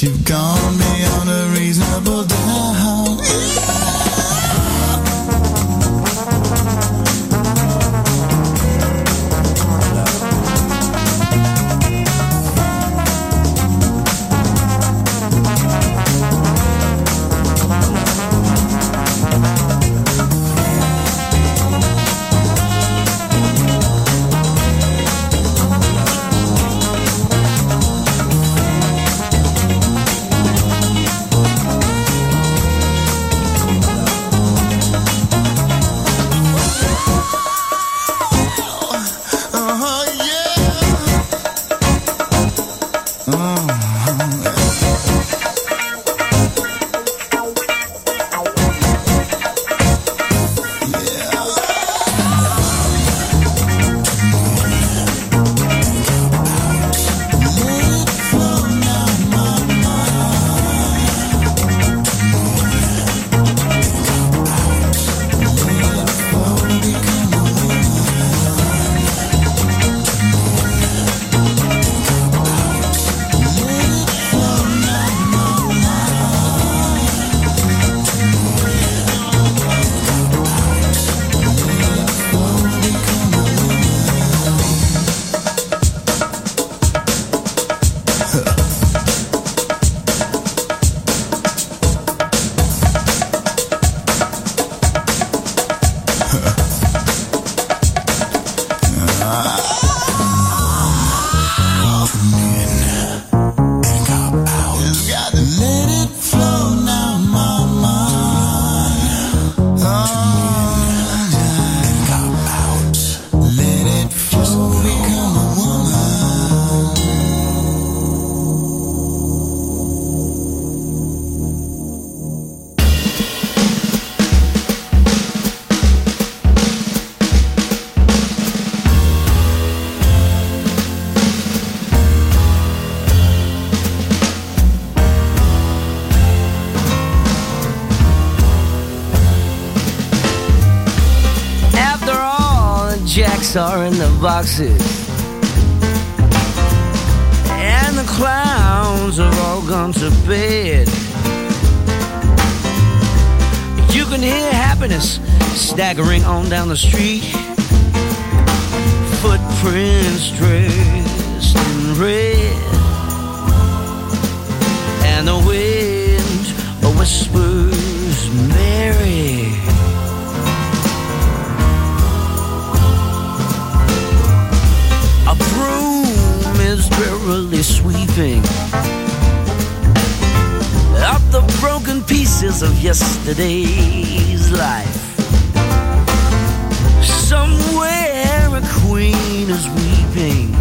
You've gone are in the boxes. And the clowns have all gone to bed. You can hear happiness staggering on down the street. Footprints dressed in red. And the wind whispers, Mary. barely sweeping up the broken pieces of yesterday's life. Somewhere a queen is weeping,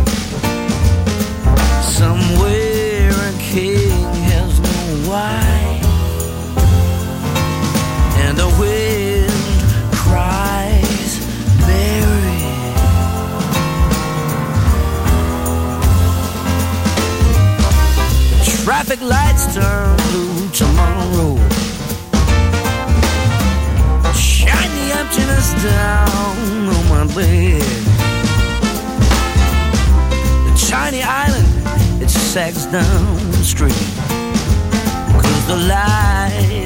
somewhere a king has no wife, and a way. Traffic lights turn blue tomorrow. Shine the emptiness down on my bed. The tiny island, it sags down the street. Cause the light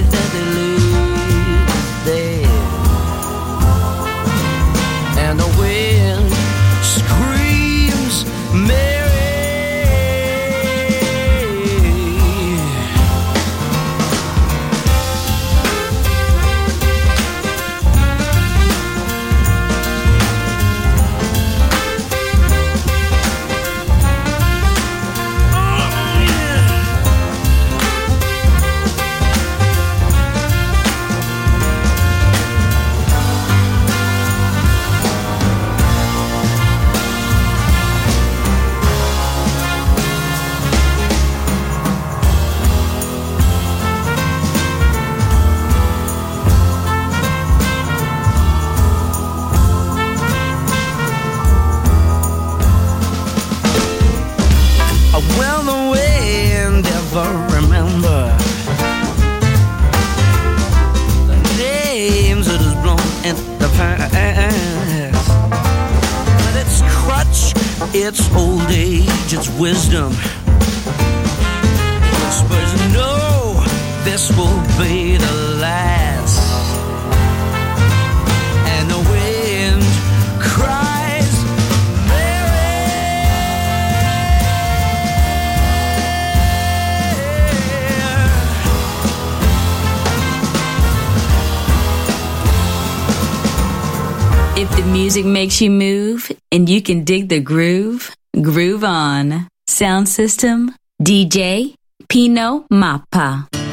dig the groove? Groove on. Sound system, DJ Pino Mappa.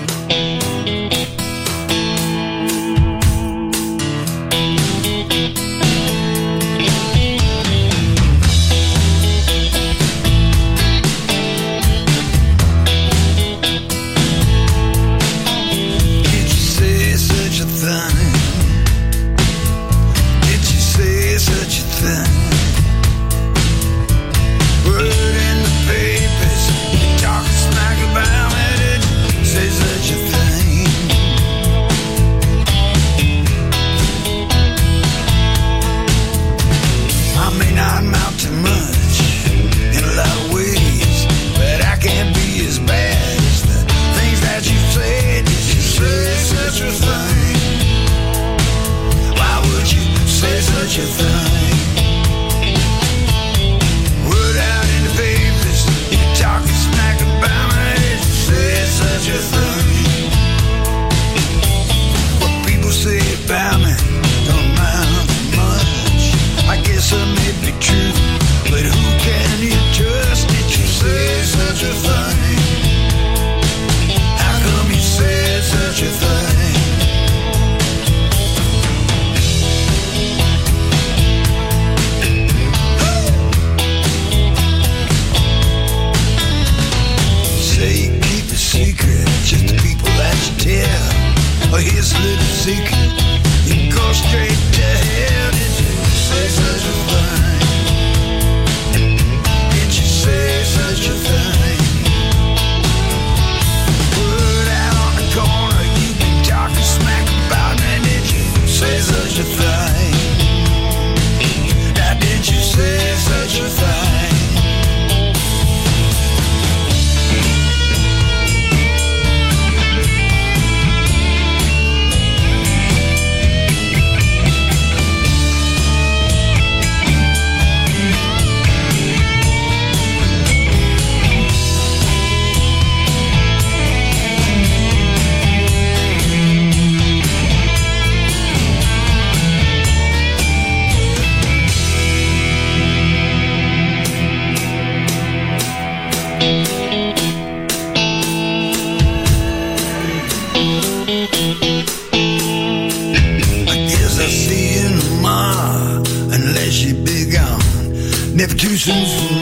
Never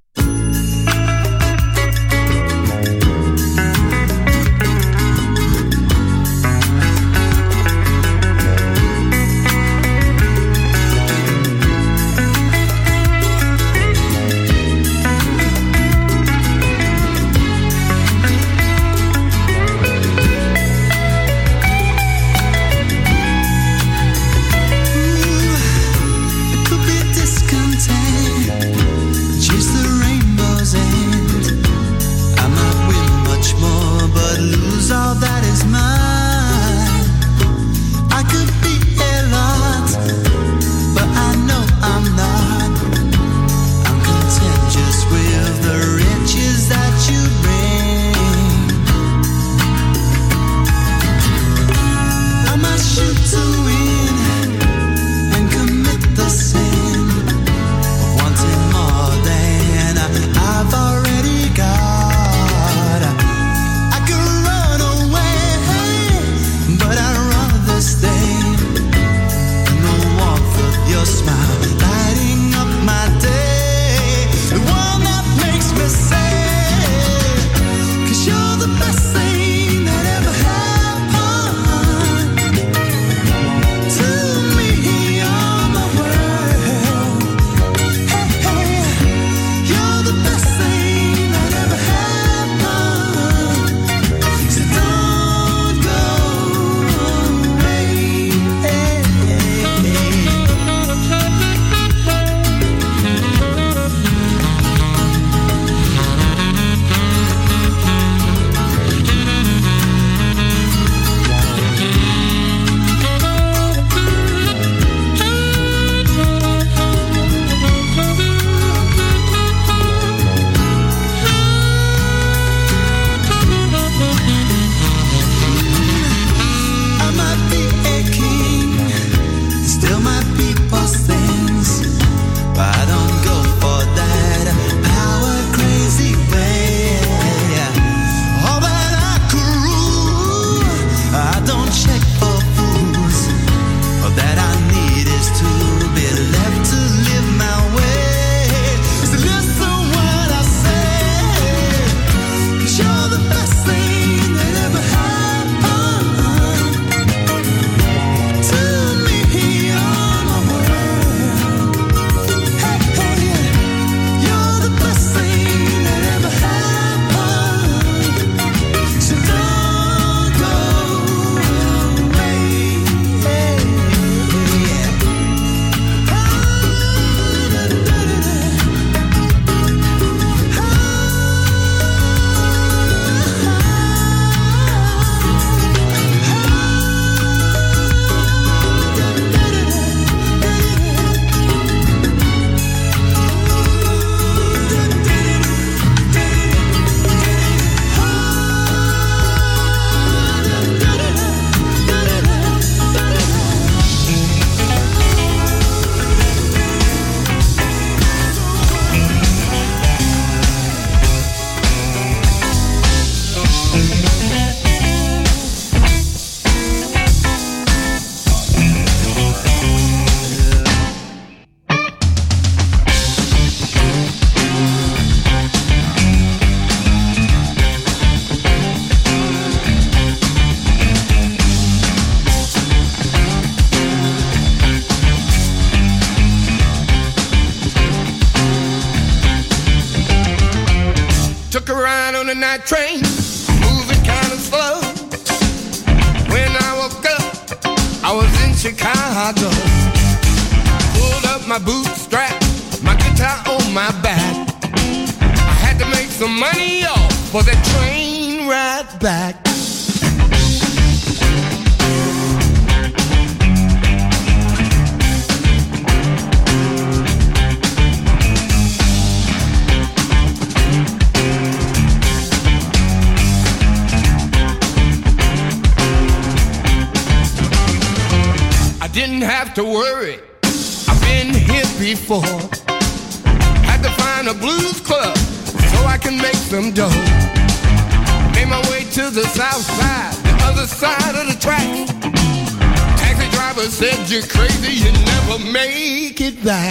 you're crazy, you never make it back.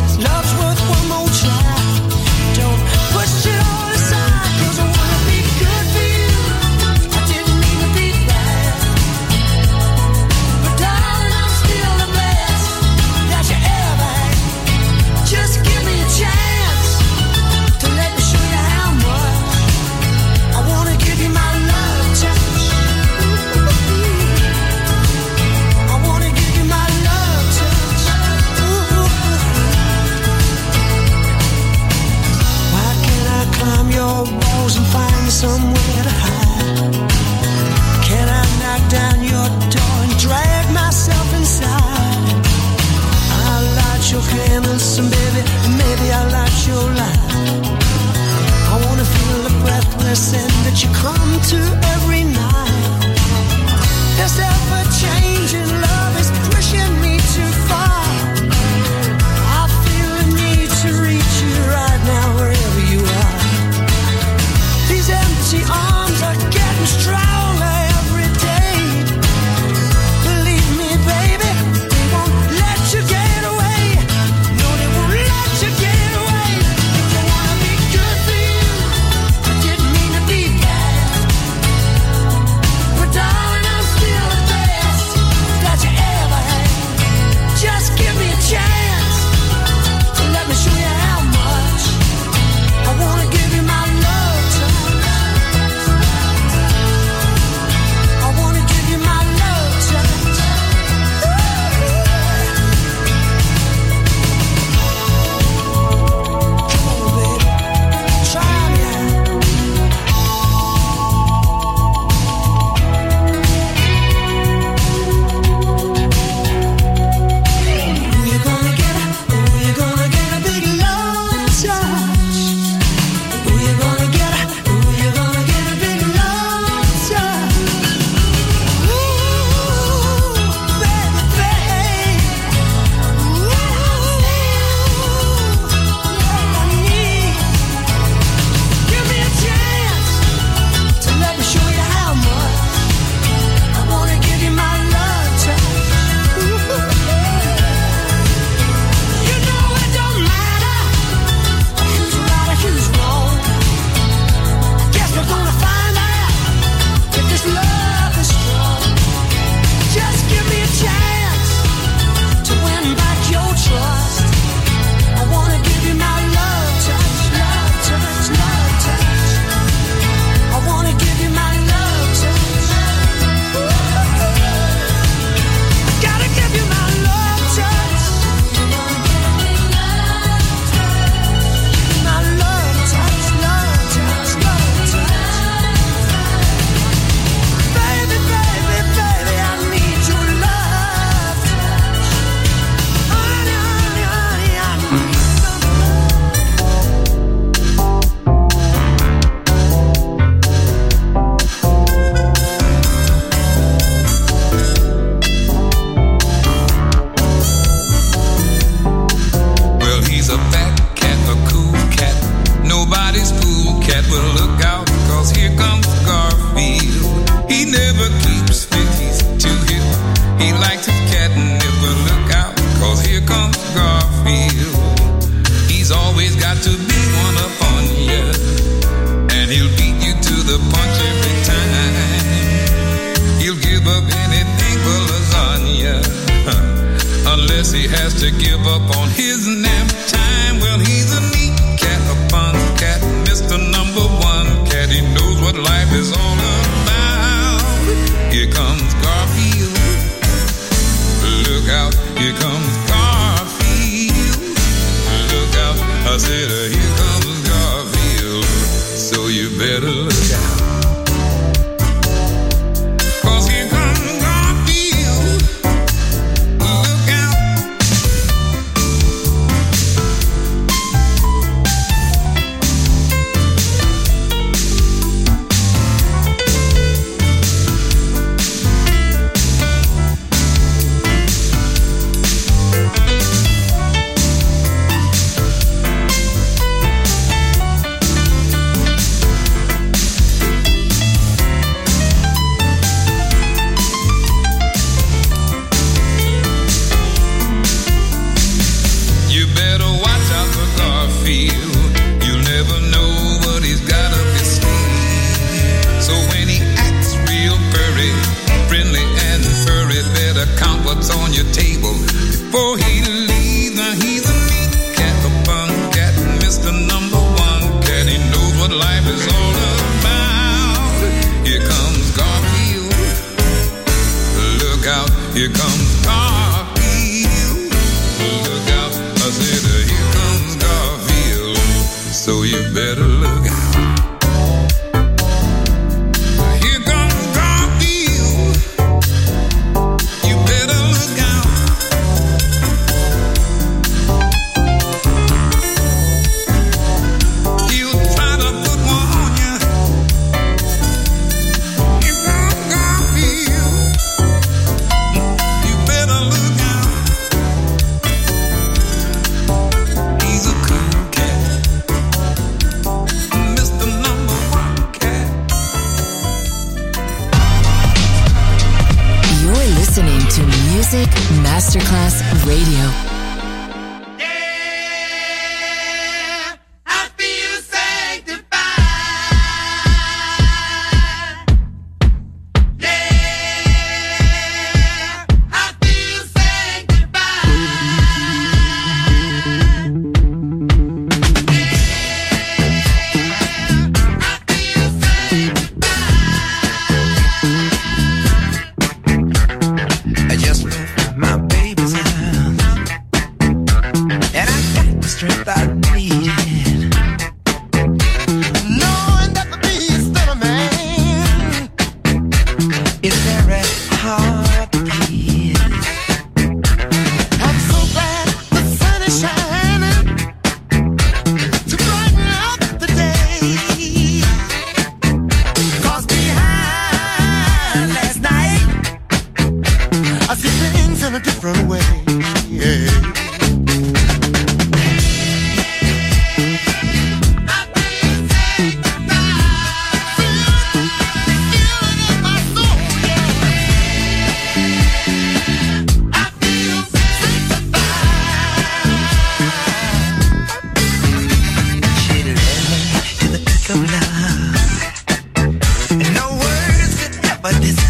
Love's worth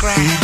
ever